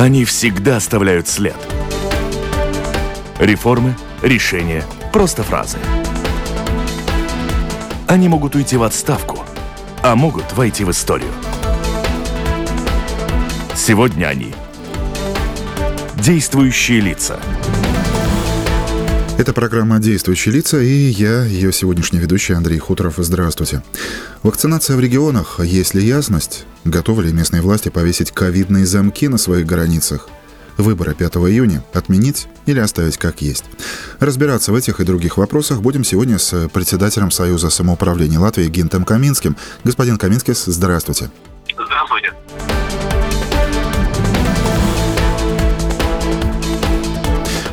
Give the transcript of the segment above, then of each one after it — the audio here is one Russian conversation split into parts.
Они всегда оставляют след. Реформы, решения, просто фразы. Они могут уйти в отставку, а могут войти в историю. Сегодня они действующие лица. Это программа «Действующие лица» и я, ее сегодняшний ведущий Андрей Хуторов. Здравствуйте. Вакцинация в регионах. Есть ли ясность? Готовы ли местные власти повесить ковидные замки на своих границах? Выборы 5 июня отменить или оставить как есть? Разбираться в этих и других вопросах будем сегодня с председателем Союза самоуправления Латвии Гинтом Каминским. Господин Каминский, здравствуйте. Здравствуйте.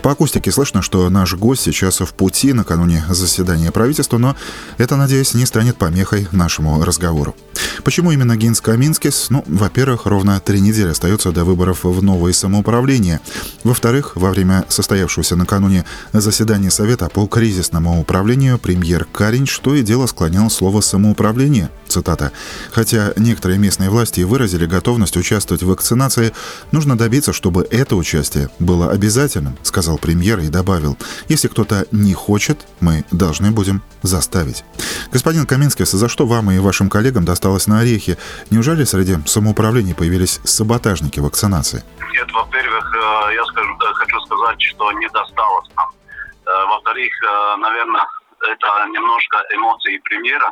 По акустике слышно, что наш гость сейчас в пути накануне заседания правительства, но это, надеюсь, не станет помехой нашему разговору. Почему именно Гинс Каминскис? Ну, во-первых, ровно три недели остается до выборов в новое самоуправление. Во-вторых, во время состоявшегося накануне заседания Совета по кризисному управлению премьер Карин что и дело склонял слово «самоуправление». Цитата. «Хотя некоторые местные власти выразили готовность участвовать в вакцинации, нужно добиться, чтобы это участие было обязательным», сказал сказал премьер и добавил, если кто-то не хочет, мы должны будем заставить. Господин Каминский, за что вам и вашим коллегам досталось на орехи? Неужели среди самоуправлений появились саботажники вакцинации? Нет, во-первых, э, я скажу, э, хочу сказать, что не досталось нам. Э, во-вторых, наверное, это немножко эмоции премьера,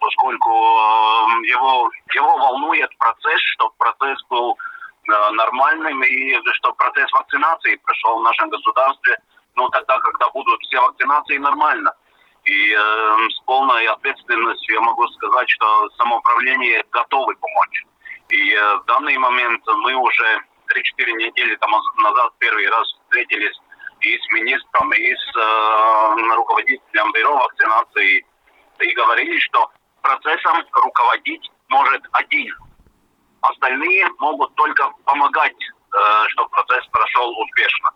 поскольку его, его волнует процесс, чтобы процесс был нормальным и что процесс вакцинации прошел в нашем государстве, ну тогда, когда будут все вакцинации нормально. И э, с полной ответственностью я могу сказать, что самоуправление готовы помочь. И э, в данный момент мы уже 3-4 недели тому назад первый раз встретились и с министром, и с э, руководителем бюро вакцинации, и говорили, что процессом руководить может один Остальные могут только помогать, э, чтобы процесс прошел успешно.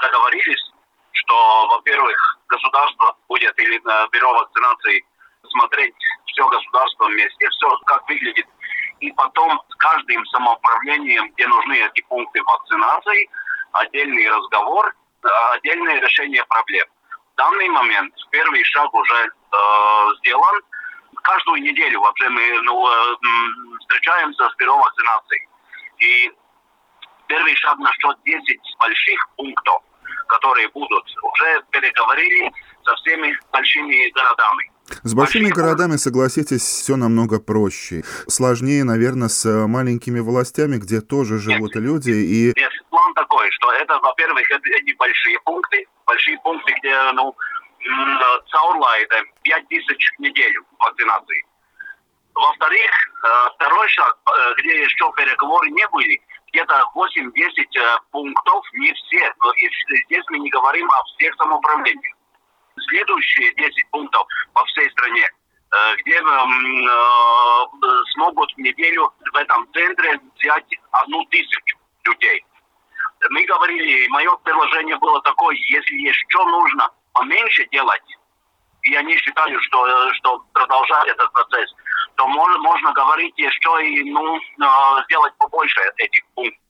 Договорились, что, во-первых, государство будет или э, бюро вакцинации смотреть все государство вместе, все как выглядит. И потом с каждым самоуправлением, где нужны эти пункты вакцинации, отдельный разговор, э, отдельное решение проблем. В данный момент первый шаг уже э, сделан. Каждую неделю вообще мы ну, э, встречаемся с бюро вакцинации. И первый шаг насчет 10 больших пунктов, которые будут, уже переговорили со всеми большими городами. С большими городами, согласитесь, все намного проще. Сложнее, наверное, с маленькими властями, где тоже живут нет, люди. И... Нет, план такой, что это, во-первых, эти большие пункты, большие пункты, где, ну, Цаула это 5 тысяч в неделю вакцинации. Во-вторых, э, второй шаг, э, где еще переговоры не были, где-то 8-10 э, пунктов, не все. Здесь мы не говорим о всех самоуправлениях. Следующие 10 пунктов по всей стране, где смогут в неделю в этом центре взять одну тысячу людей. Мы говорили, мое предложение было такое, если еще нужно поменьше делать, и они считают, что, что продолжать этот процесс, то можно, можно говорить еще и ну, э, сделать побольше этих пунктов.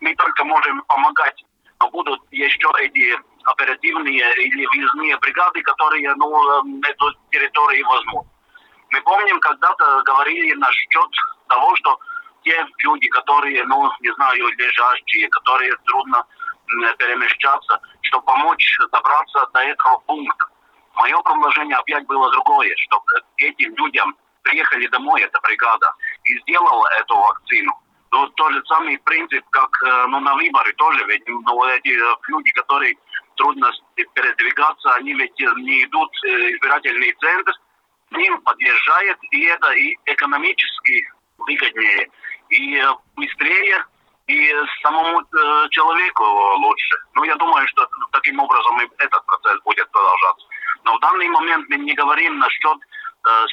Мы только можем помогать, но будут еще эти оперативные или въездные бригады, которые ну, э, эту территорию возьмут. Мы помним, когда-то говорили насчет того, что те люди, которые, ну, не знаю, лежащие, которые трудно перемещаться, чтобы помочь добраться до этого пункта. Мое предложение опять было другое, чтобы этим людям приехали домой, эта бригада, и сделала эту вакцину. Ну, тот же самый принцип, как э, ну, на выборы тоже, ведь ну, эти э, люди, которые трудно передвигаться, они ведь э, не идут в избирательный центр, к ним подъезжает, и это и экономически выгоднее, и быстрее, и самому человеку лучше. Ну, я думаю, что таким образом и этот процесс будет продолжаться. Но в данный момент мы не говорим насчет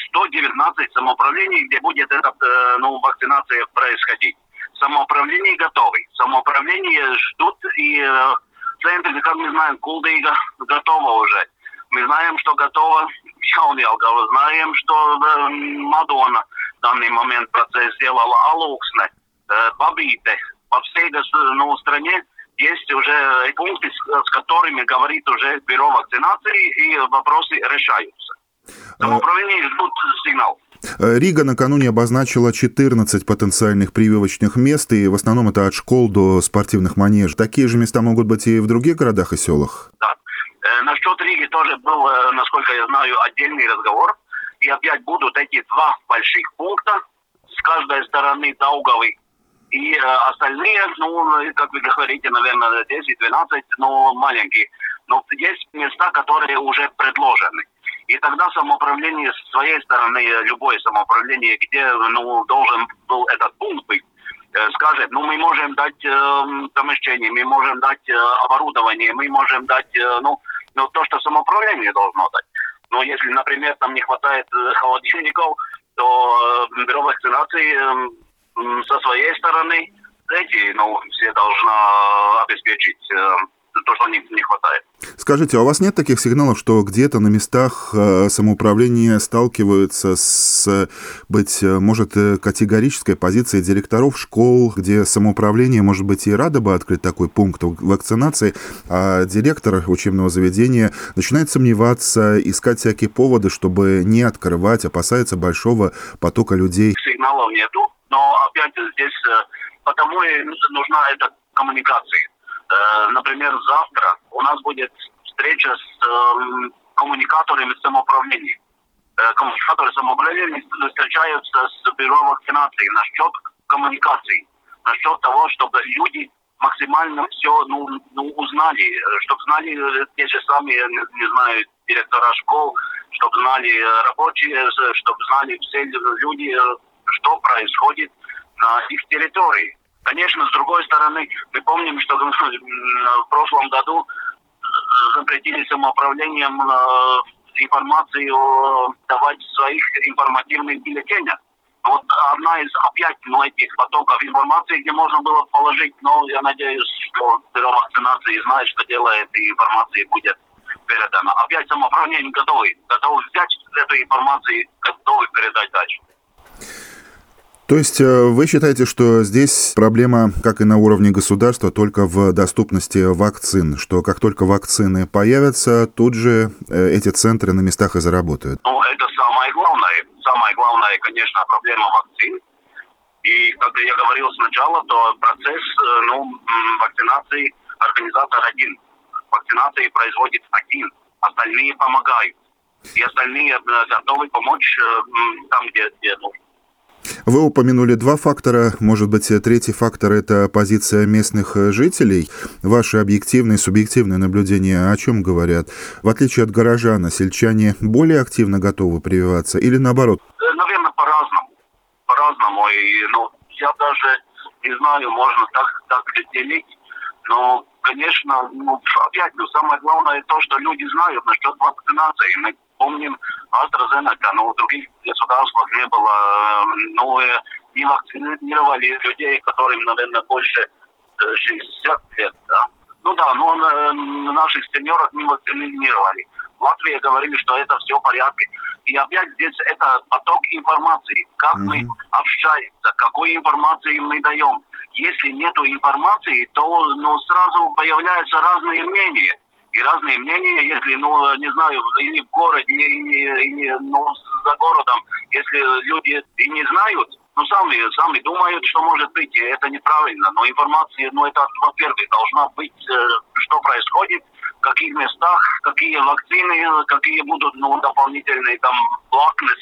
119 э, самоуправлений, где будет эта э, ну, вакцинация происходить. Самоуправление готовы. Самоуправление ждут и э, центр, как мы знаем, Кулдыга готова уже. Мы знаем, что готова Шаунелга, знаем, что Мадонна в данный момент процесс сделала Алуксне, Бабите, по всей ну, стране есть уже пункты, с которыми говорит уже бюро вакцинации, и вопросы решаются. Самоуправление ждут сигнал. Рига накануне обозначила 14 потенциальных прививочных мест, и в основном это от школ до спортивных манежей. Такие же места могут быть и в других городах и селах? Да. Э, насчет Риги тоже был, э, насколько я знаю, отдельный разговор. И опять будут эти два больших пункта с каждой стороны Даугавы и э, остальные, ну, как вы говорите, наверное, 10-12, но маленькие. Но есть места, которые уже предложены. И тогда самоуправление с своей стороны, любое самоуправление, где ну, должен был этот пункт быть, э, скажет, ну мы можем дать э, помещение, мы можем дать э, оборудование, мы можем дать, э, ну, ну, то, что самоуправление должно дать. Но если, например, там не хватает э, холодильников, то э, бюро вакцинации э, со своей стороны эти, ну, все должна обеспечить э, то, что не, не хватает. Скажите, а у вас нет таких сигналов, что где-то на местах э, самоуправления сталкиваются с, быть э, может, категорической позицией директоров школ, где самоуправление, может быть, и рада бы открыть такой пункт вакцинации, а директор учебного заведения начинает сомневаться, искать всякие поводы, чтобы не открывать, опасается большого потока людей? Сигналов нету, но опять здесь потому и нужна эта коммуникация Э, например, завтра у нас будет встреча с эм, коммуникаторами самоуправления. Э, коммуникаторы самоуправления встречаются с бюро вакцинации насчет коммуникации, насчет того, чтобы люди максимально все ну, ну, узнали, чтобы знали те же самые, не знаю, директора школ, чтобы знали рабочие, чтобы знали все люди, что происходит на их территории. Конечно, с другой стороны, мы помним, что в прошлом году э, запретили самоуправлением э, информацию давать в своих информативных бюллетенях. Вот одна из опять ну, этих потоков информации, где можно было положить, но я надеюсь, что бюро вакцинации знает, что делает, и информация будет передана. Опять самоуправление готовы, готовы взять эту информацию, готовы передать дальше. То есть э, вы считаете, что здесь проблема, как и на уровне государства, только в доступности вакцин, что как только вакцины появятся, тут же э, эти центры на местах и заработают? Ну, это самое главное. Самое главное, конечно, проблема вакцин. И, как я говорил сначала, то процесс э, ну, вакцинации организатор один. Вакцинации производит один. Остальные помогают. И остальные готовы помочь там, где, где нужно. Вы упомянули два фактора. Может быть, третий фактор – это позиция местных жителей. Ваши объективные и субъективные наблюдения о чем говорят? В отличие от горожана, сельчане более активно готовы прививаться или наоборот? Э, Наверное, по-разному. По-разному. И, ну, я даже не знаю, можно так, так делить. Но, конечно, ну, опять, ну, самое главное то, что люди знают насчет вакцинации. Помним AstraZeneca, но в других государствах не было. Ну, не вакцинировали людей, которым, наверное, больше 60 лет. Да? Ну да, но наших сеньоров не вакцинировали. В Латвии говорили, что это все в порядке. И опять здесь это поток информации. Как mm-hmm. мы общаемся, какой информации мы даем. Если нет информации, то ну, сразу появляются разные мнения и разные мнения, если, ну, не знаю, или в городе, или, или ну, за городом, если люди и не знают, ну, сами, сами думают, что может быть, это неправильно. Но информация, ну, это, во-первых, должна быть, э, что происходит, в каких местах, какие вакцины, какие будут, ну, дополнительные, там, blackness,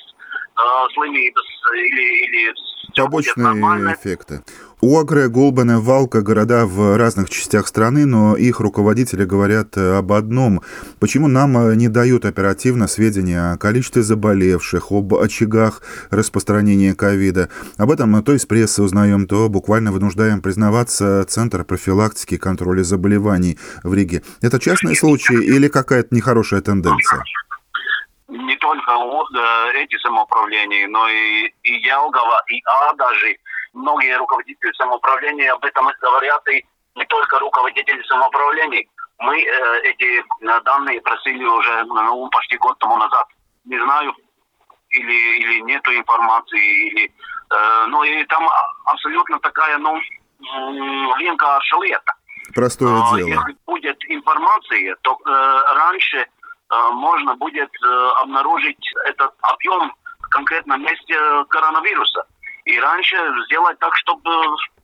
э, слимības или, или побочные эффекты. Уагре, Голбане, Валка – города в разных частях страны, но их руководители говорят э, об одном. Почему нам э, не дают оперативно сведения о количестве заболевших, об очагах распространения ковида? Об этом то из прессы узнаем, то буквально вынуждаем признаваться Центр профилактики и контроля заболеваний в Риге. Это частные случаи или какая-то нехорошая тенденция? не только э, эти самоуправления, но и, и Ялгова, и А даже. Многие руководители самоуправления об этом говорят, и не только руководители самоуправлений. Мы э, эти э, данные просили уже ну, почти год тому назад. Не знаю, или, или нету информации, или... Э, ну и там абсолютно такая, ну, vienkārša lieta. Простое А, дело. Если будет информация, то э, раньше э, можно будет э, обнаружить этот объем в конкретном месте коронавируса. И раньше сделать так, чтобы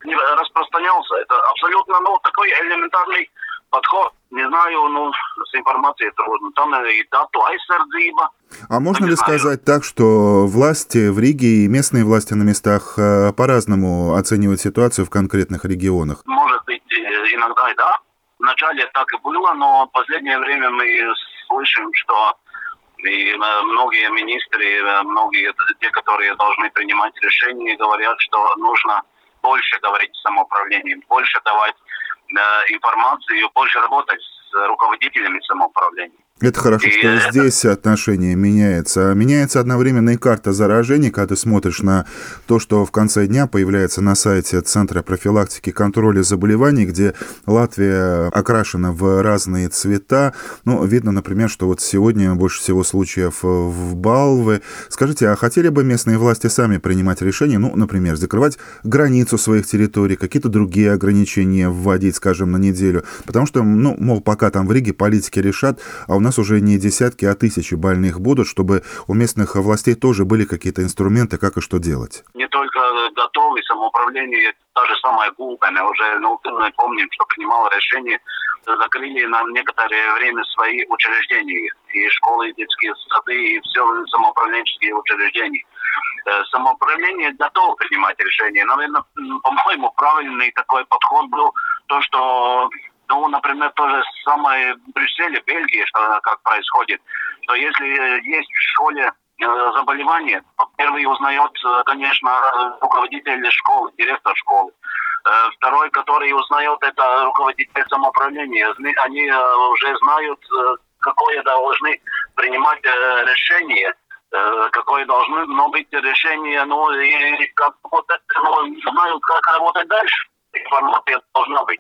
не распространялся. Это абсолютно ну, такой элементарный подход. Не знаю, ну, с информацией трудно. Там и дату aizsardzība. А можно ли знаю. сказать так, что власти в Риге и местные власти на местах э, по-разному оценивают ситуацию в конкретных регионах? Может быть, э, иногда и да. Вначале так и было, но в последнее время мы слышим, что и э, многие министры, э, многие те, которые должны принимать решения, говорят, что нужно больше говорить с самоуправлением, больше давать э, информацию, больше работать с руководителями самоуправления. Это хорошо, И что это- здесь отношение меняется. Меняется одновременно и карта заражений, когда ты смотришь на то, что в конце дня появляется на сайте Центра профилактики и контроля заболеваний, где Латвия окрашена в разные цвета. Ну, видно, например, что вот сегодня больше всего случаев в Балве. Скажите, а хотели бы местные власти сами принимать решения, ну, например, закрывать границу своих территорий, какие-то другие ограничения вводить, скажем, на неделю? Потому что, ну, мол, пока там в Риге политики решат, а у нас уже не десятки, а тысячи больных будут, чтобы у местных властей тоже были какие-то инструменты, как и что делать. Не только готовы самоуправление, та же самая Гулбене уже, ну, мы помним, что принимало решение, закрыли на некоторое время свои учреждения, и школы, и детские сады, и все самоуправленческие учреждения. Э, Самоуправление готово принимать решения. Наверное, по-моему, правильный такой подход был то, что ну, например, то же самое в Брюсселе, Бельгии, что как происходит, что если есть в школе заболевание, первый узнает, э, конечно, э, руководитель школы, директор школы. Э, Второй, который узнает, это руководитель самоуправления. Они э, уже знают, э, какое должны принимать э, решение, э, какое должно быть решение, ну, и как вот ну, знают, как работать дальше. Информация должна быть.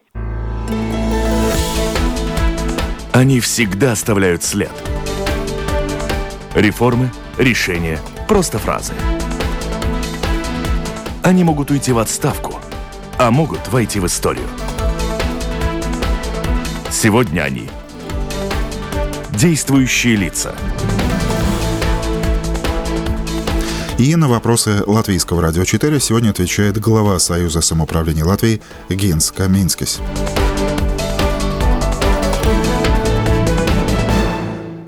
Они всегда оставляют след. Реформы, решения, просто фразы. Они могут уйти в отставку, а могут войти в историю. Сегодня они действующие лица. И на вопросы Латвийского радио 4 сегодня отвечает глава Союза самоуправления Латвии Гинс Каминскис.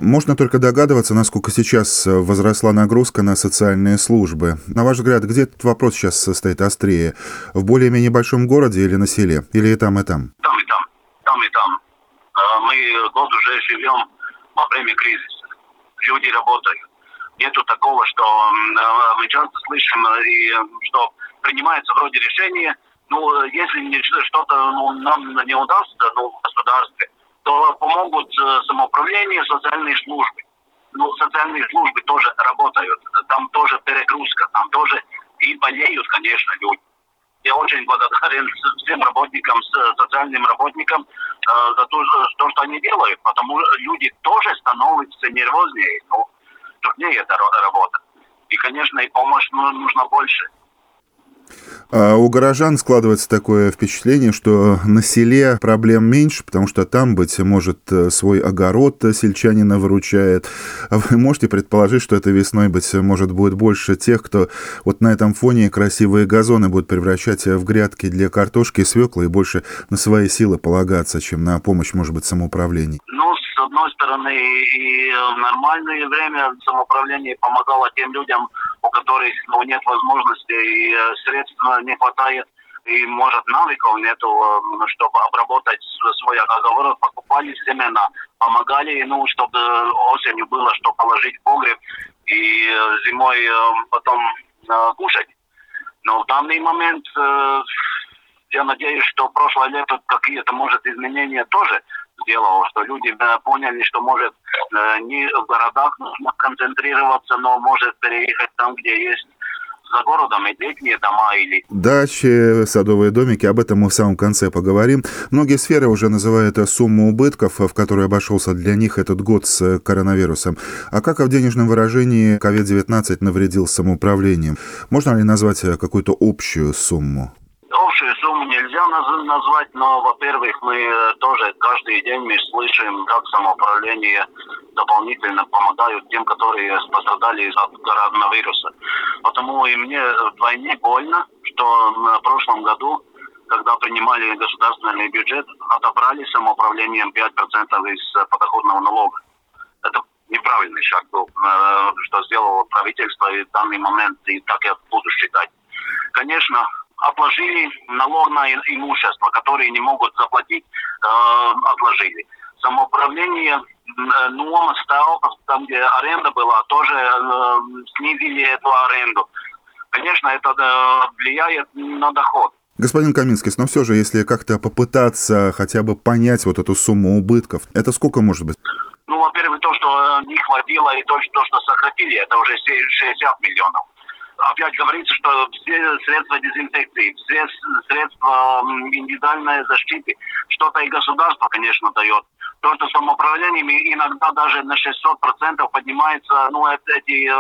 Можно только догадываться, насколько сейчас возросла нагрузка на социальные службы. На ваш взгляд, где этот вопрос сейчас состоит острее? В более-менее большом городе или на селе? Или и там, и там? Там и там, там и там. Э, Мы год уже живем во время кризиса. Люди работают. Нету такого, что э, мы часто слышим, э, и, э, что принимается вроде решение, ну, э, если что-то ну, нам не удастся, ну, в государстве, то помогут самоуправление, социальные службы. Ну, социальные службы тоже работают, там тоже перегрузка, там тоже и болеют, конечно, люди. Я очень благодарен всем работникам, социальным работникам за то, что- то, что они делают, потому что люди тоже становятся нервознее, ну, труднее эта работа. И, конечно, и помощь ну, нужно больше. А у горожан складывается такое впечатление, что на селе проблем меньше, потому что там, быть может, э, свой огород сельчанина выручает. А вы можете предположить, что этой весной, быть может, будет больше тех, кто вот на этом фоне красивые газоны будут превращать в грядки для картошки и свеклы и больше на свои силы полагаться, чем на помощь, может быть, самоуправлений? Ну, одной стороны, и в нормальное время самоуправление помогало тем людям, у которых ну, нет возможности и э, средств не хватает, и, может, навыков нету, э, чтобы обработать свой огород, покупали семена, помогали, ну, чтобы осенью было что положить в погреб, и э, зимой э, потом э, кушать. Но в данный момент э, я надеюсь, что прошлое лето какие-то, может, изменения тоже сделало, что люди э, поняли, что может э, не в городах нужно концентрироваться, но может переехать там, где есть за городом и летние дома или Дачи, садовые домики, об этом мы в самом конце поговорим. Многие сферы уже называют сумму убытков, в которой обошелся для них этот год с коронавирусом. А как в денежном выражении COVID-19 навредил самоуправлением? Можно ли назвать какую-то общую сумму? Большую сумму нельзя назвать, но, во-первых, мы тоже каждый день мы слышим, как самоуправление дополнительно помогают тем, которые пострадали от коронавируса. Потому и мне вдвойне больно, что в прошлом году когда принимали государственный бюджет, отобрали самоуправлением 5% из подоходного налога. Это неправильный шаг был, э, что сделало правительство и в данный момент, и так я буду считать. Конечно, отложили налог на имущество, которые не могут заплатить, э, отложили. Самоуправление э, Нуома стал, там, где аренда была, тоже э, снизили эту аренду. Конечно, это э, влияет на доход. Господин Каминский, но все же, если как-то попытаться хотя бы понять вот эту сумму убытков, это сколько может быть? Ну, во-первых, то, что не хватило, и то, что сократили, это уже 60 миллионов опять говорится, что все средства дезинфекции, все средства индивидуальной защиты, что-то и государство, конечно, дает. То, что самоуправлением иногда даже на 600% поднимается, ну, эти э,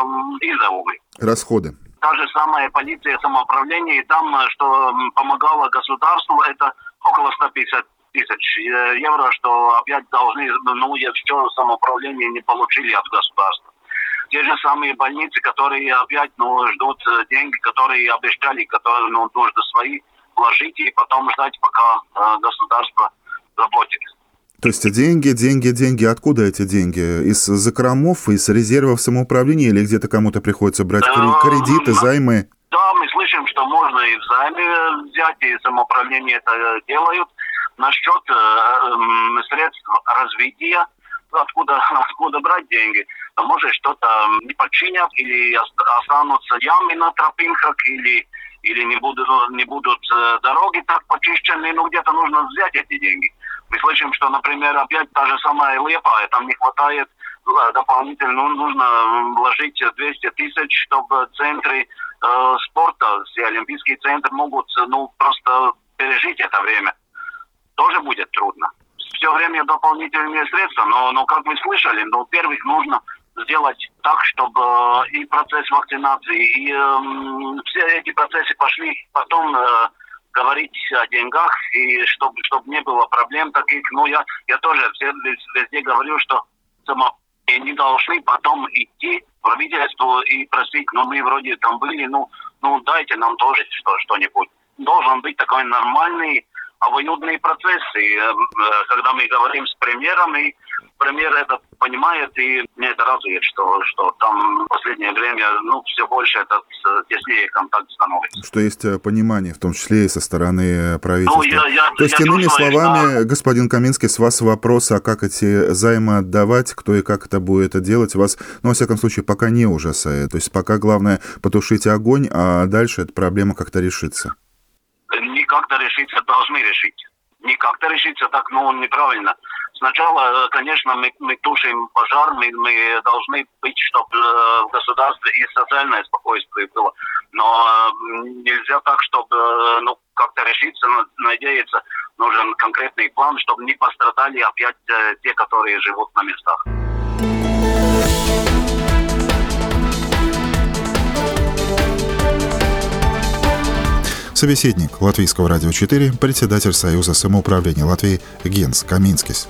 изовы. Расходы. Та же самая полиция самоуправления, и там, э, что помогало государству, это около 150 тысяч э, евро, что опять должны, ну, еще самоуправление не получили от государства те же самые больницы, которые опять ну, ждут э, деньги, которые обещали, которые ну, нужно свои вложить и потом ждать, пока э, государство заплатит. То есть деньги, деньги, деньги. Откуда эти деньги? Из закромов, из резервов самоуправления или где-то кому-то приходится брать э, кредиты, займы? Да, мы слышим, что можно и в займе взять, и самоуправление это делают. Насчет э, средств развития, откуда, откуда брать деньги – может что-то не починят или останутся ямы на тропинках или или не будут не будут э, дороги так почищены, ну где-то нужно взять эти деньги. Мы слышим, что, например, опять та же самая Лепа, там не хватает э, дополнительно, ну, нужно вложить 200 тысяч, чтобы центры э, спорта, все олимпийские центры могут ну просто пережить это время. Тоже будет трудно. Все время дополнительные средства, но, но как мы слышали, ну, во-первых, нужно сделать так, чтобы э, и процесс вакцинации, и э, все эти процессы пошли потом э, говорить о деньгах, и чтобы, чтобы не было проблем таких. Ну, я, я тоже везде говорю, что само и не должны потом идти в правительство и просить, ну, мы вроде там были, ну, ну дайте нам тоже что, что-нибудь. Должен быть такой нормальный обоюдный процесс. И э, когда мы говорим с премьером, и премьер это понимает, и мне это радует, что, что там в последнее время ну, все больше этот теснее контакт становится. Что есть э, понимание, в том числе и со стороны правительства. Ну, я, я, То есть, я иными чувствую, словами, что... господин Каминский, с вас вопрос, а как эти займы отдавать, кто и как это будет делать, вас, ну, во всяком случае, пока не ужасает. То есть, пока главное потушить огонь, а дальше эта проблема как-то решится. Не как-то решиться, должны решить. Не как-то решиться, так, ну, неправильно Сначала, э, конечно, мы, мы тушим пожар, мы, мы должны быть, чтобы э, в государстве и социальное спокойствие было. Но нельзя так, чтобы ну, как-то решиться, надеяться. Нужен конкретный план, чтобы не пострадали опять э, те, которые живут на местах. Собеседник Латвийского радио 4, председатель Союза самоуправления Латвии Генс Каминскис.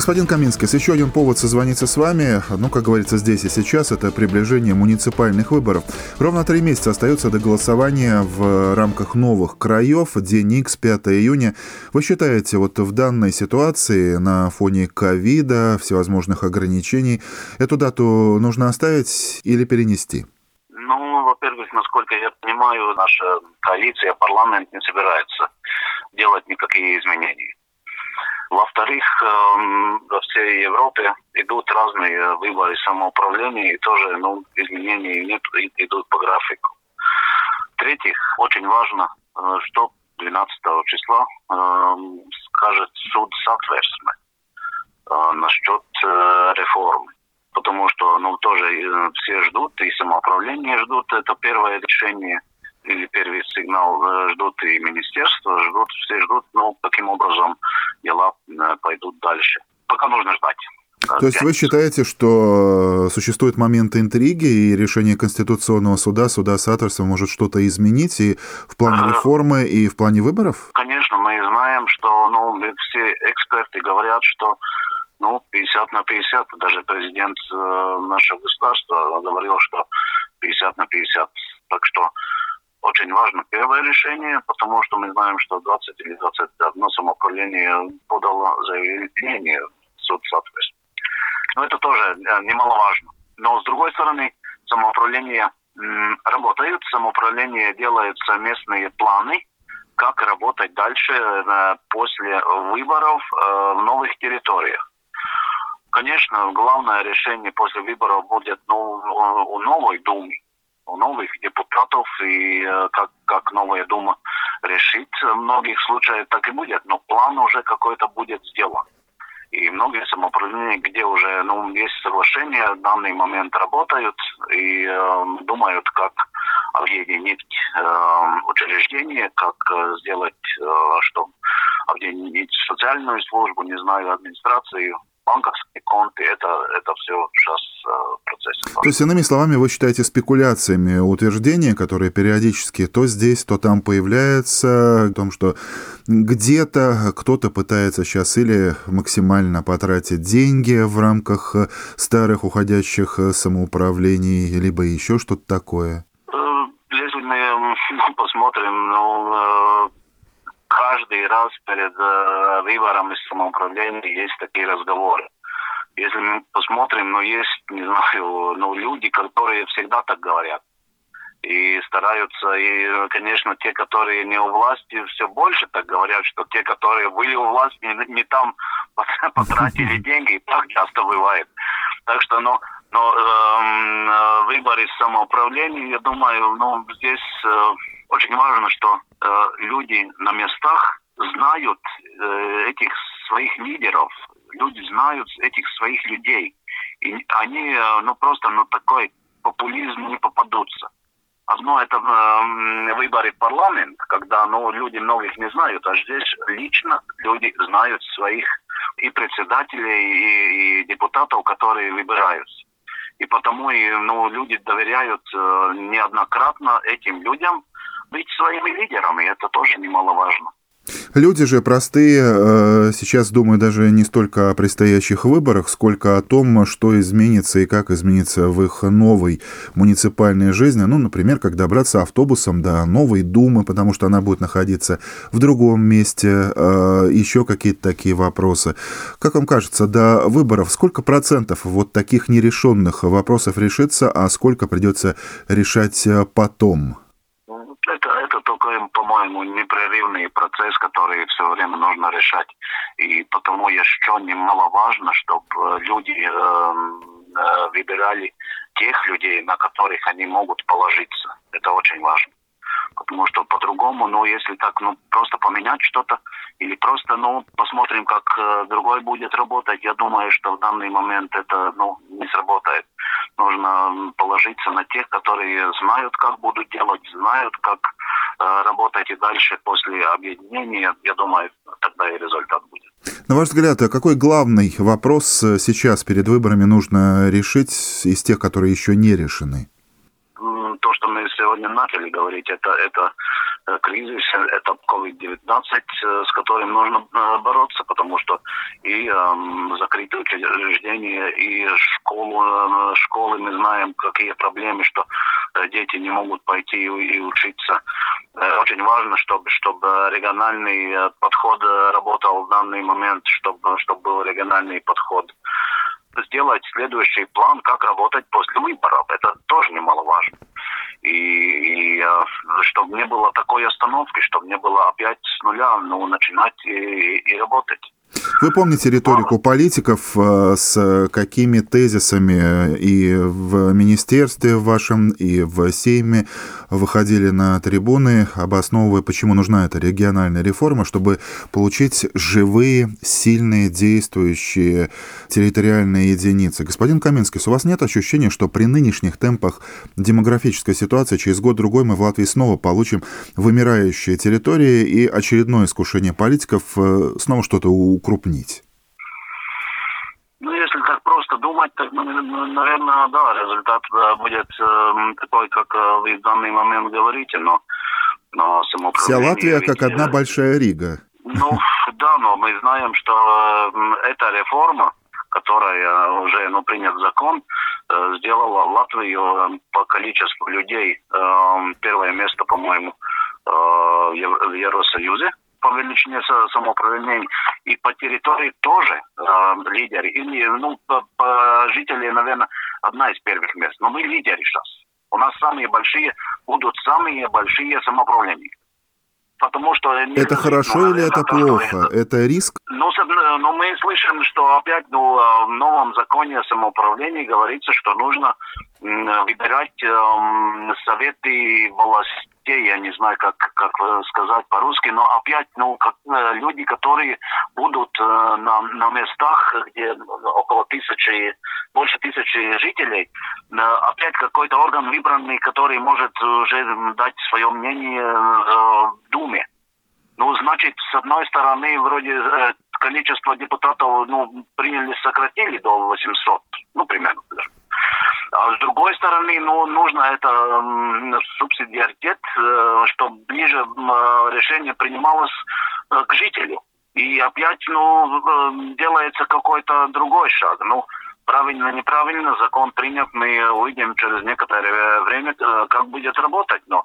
Господин Каминский, еще один повод созвониться с вами, ну, как говорится, здесь и сейчас, это приближение муниципальных выборов. Ровно три месяца остается до голосования в рамках новых краев, день X, 5 июня. Вы считаете, вот в данной ситуации, на фоне ковида, всевозможных ограничений, эту дату нужно оставить или перенести? Ну, во-первых, насколько я понимаю, наша коалиция, парламент не собирается делать никакие изменения. Во-вторых, эм, во всей Европе идут разные выборы самоуправления, и тоже ну, изменений нет, идут по графику. В-третьих, очень важно, э, что 12 числа э, скажет суд Сатверсме э, насчет э, реформы. Потому что ну, тоже э, все ждут, и самоуправление ждут, это первое решение – или первый сигнал э, ждут и министерство, ждут, все ждут, ну, каким образом дела э, пойдут дальше. Пока нужно ждать. То есть вы считаете, что существует момент интриги и решение Конституционного суда, суда Саттерса может что-то изменить и в плане реформы, и в плане выборов? Конечно, мы знаем, что ну, все эксперты говорят, что ну, 50 на 50. Даже президент э, нашего государства говорил, что 50 на 50. Так что очень важно первое решение, потому что мы знаем, что 20 или 21 самоуправление подало заявление в суд. Но это тоже э, немаловажно. Но с другой стороны, самоуправление работает, самоуправление делает совместные планы, как работать дальше э, после выборов в новых территориях. Конечно, главное решение после выборов будет ну, у новой Думы, новых депутатов, и э, как, как новая Дума решит многих случаях, так и будет. Но план уже какой-то будет сделан. И многие самоуправления, где уже ну, есть соглашение, в данный момент работают и э, думают, как объединить э, учреждения, как э, сделать, э, чтобы объединить социальную службу, не знаю, администрацию, банковские конты, это, это все сейчас э, процесс. То есть, иными словами, вы считаете спекуляциями утверждения, которые периодически то здесь, то там появляются, о том, что где-то кто-то пытается сейчас или максимально потратить деньги в рамках старых уходящих самоуправлений, либо еще что-то такое? Э, если мы посмотрим, ну, э, каждый раз перед э, выбором из самоуправления есть такие разговоры. Если мы посмотрим, ну, есть, не знаю, ну, люди, которые всегда так говорят. И стараются, и, конечно, те, которые не у власти, все больше так говорят, что те, которые были у власти, не, не там потратили деньги, и так часто бывает. Так что, ну, но эм, э, выборы самоуправления, я думаю, ну, здесь э, очень важно, что э, люди на местах знают э, этих своих лидеров, люди знают этих своих людей. И они, э, ну, просто на такой популизм не попадутся. Одно это э, выборы в парламент, когда ну, люди многих не знают, а здесь лично люди знают своих и председателей, и, и депутатов, которые выбираются. И потому и, ну, люди доверяют э, неоднократно этим людям, быть своими лидерами, это тоже немаловажно. Люди же простые э, сейчас думают даже не столько о предстоящих выборах, сколько о том, что изменится и как изменится в их новой муниципальной жизни. Ну, например, как добраться автобусом до новой Думы, потому что она будет находиться в другом месте, э, еще какие-то такие вопросы. Как вам кажется, до выборов сколько процентов вот таких нерешенных вопросов решится, а сколько придется решать э, потом? По-моему, непрерывный процесс, который все время нужно решать. И потому еще немаловажно, чтобы э, люди э, э, выбирали тех людей, на которых они могут положиться. Это очень важно. Потому что по-другому, ну, если так, ну, просто поменять что-то, или просто, ну, посмотрим, как э, другой будет работать, я думаю, что в данный момент это, ну, не сработает. Нужно положиться на тех, которые знают, как будут делать, знают, как э, работать и дальше после объединения, я думаю, тогда и результат будет. На ваш взгляд, а какой главный вопрос э, сейчас перед выборами нужно решить из тех, которые еще не решены? То, что мы сегодня начали говорить, это, это э, кризис, это COVID-19, э, с которым нужно э, бороться, потому что и э, закрытые учреждения, и школу, школы мы знаем, какие проблемы, что дети не могут пойти и учиться. Очень важно, чтобы, чтобы региональный подход работал в данный момент, чтобы, чтобы был региональный подход сделать следующий план, как работать после выборов. Это тоже немаловажно и, и э, чтобы не было такой остановки, чтобы не было опять с нуля, ну, начинать и, и работать. Вы помните риторику политиков, э, с какими тезисами и в министерстве вашем, и в Сейме выходили на трибуны, обосновывая, почему нужна эта региональная реформа, чтобы получить живые, сильные, действующие территориальные единицы. Господин Каменский, у вас нет ощущения, что при нынешних темпах демографической ситуации через год-другой мы в Латвии снова получим вымирающие территории и очередное искушение политиков э, снова что-то укрупнить? Ну, если так просто думать, так, ну, наверное, да, результат да, будет э, такой, как э, вы в данный момент говорите, но, но Вся Латвия ведь, как одна большая Рига. Ну, да, но мы знаем, что э, эта реформа, которая уже ну, принят закон, э, сделала Латвию э, по количеству людей первое место, по-моему, в Евросоюзе по величине самоуправления и по территории тоже э, лидеры. Или, ну, по, по жителям, наверное, одна из первых мест. Но мы лидеры сейчас. У нас самые большие, будут самые большие самоуправления потому что... Это хорошо или это плохо? Это риск? Ну, ну, мы слышим, что опять ну, в новом законе о самоуправлении говорится, что нужно выбирать э, советы властей, я не знаю, как, как сказать по-русски, но опять ну, как, э, люди, которые будут э, на, на местах, где около тысячи, больше тысячи жителей, э, опять какой-то орган выбранный, который может уже дать свое мнение э, в Думе. Ну, значит, с одной стороны, вроде э, количество депутатов ну, приняли, сократили до 800, ну, примерно даже. А с другой стороны, ну, нужно это субсидиаритет, э, чтобы ближе решение принималось э, к жителю. И опять, ну, э, делается какой-то другой шаг. Ну, правильно, неправильно, закон принят, мы увидим через некоторое время, как будет работать. Но,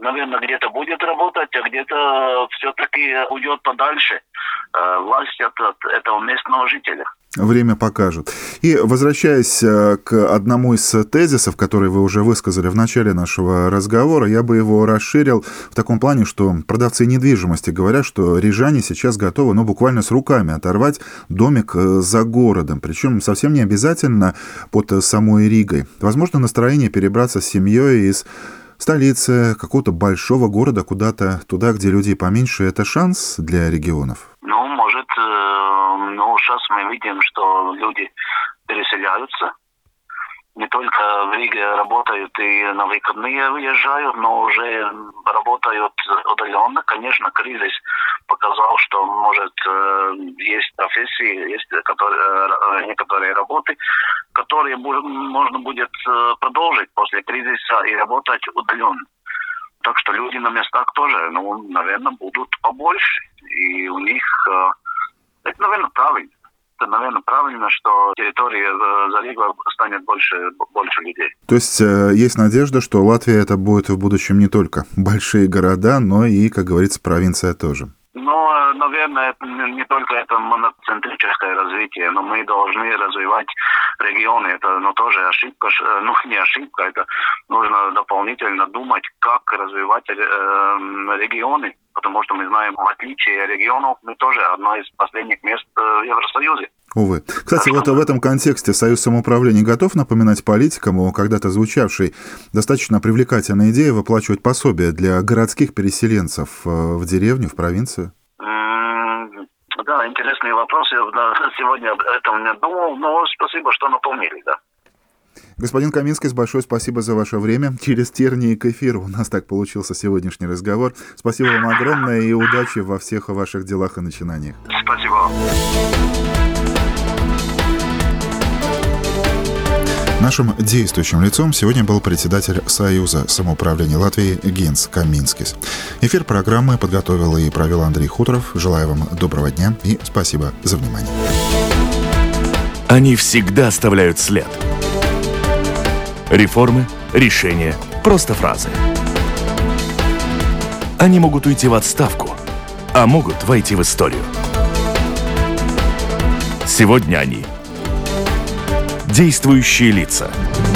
наверное, где-то будет работать, а где-то все-таки уйдет подальше власть от, от этого местного жителя. Время покажет. И возвращаясь э, к одному из тезисов, который вы уже высказали в начале нашего разговора, я бы его расширил в таком плане, что продавцы недвижимости говорят, что рижане сейчас готовы, ну, буквально с руками оторвать домик э, за городом, причем совсем не обязательно под самой Ригой. Возможно, настроение перебраться с семьей из столицы какого-то большого города куда-то туда, где людей поменьше, это шанс для регионов? Э, ну, сейчас мы видим, что люди переселяются. Не только в Риге работают и на выходные выезжают, но уже работают удаленно. Конечно, кризис показал, что, может, э, есть профессии, есть которые, э, некоторые работы, которые можно будет продолжить после кризиса и работать удаленно. Так что люди на местах тоже, ну, наверное, будут побольше. И у них это, наверное, правильно. Это, наверное, правильно, что территория залива станет больше, больше людей. То есть э, есть надежда, что Латвия это будет в будущем не только большие города, но и, как говорится, провинция тоже. Ну, наверное, это не только это моноцентрическое развитие, но мы должны развивать регионы. Это ну, тоже ошибка, ну не ошибка, это нужно дополнительно думать, как развивать э, регионы потому что мы знаем, в отличие регионов, мы тоже одно из последних мест э, в Евросоюзе. Увы. Кстати, вот в этом контексте Союз самоуправления готов напоминать политикам о когда-то звучавшей достаточно привлекательной идее выплачивать пособия для городских переселенцев э, в деревню, в провинцию? Да, интересный вопрос. Я сегодня об этом не думал, но спасибо, что напомнили, да. Господин Каминский, большое спасибо за ваше время. Через тернии к эфиру у нас так получился сегодняшний разговор. Спасибо вам огромное и удачи во всех ваших делах и начинаниях. Спасибо. Нашим действующим лицом сегодня был председатель Союза самоуправления Латвии Генс Каминскис. Эфир программы подготовил и провел Андрей Хуторов. Желаю вам доброго дня и спасибо за внимание. Они всегда оставляют след – Реформы, решения, просто фразы. Они могут уйти в отставку, а могут войти в историю. Сегодня они – действующие лица –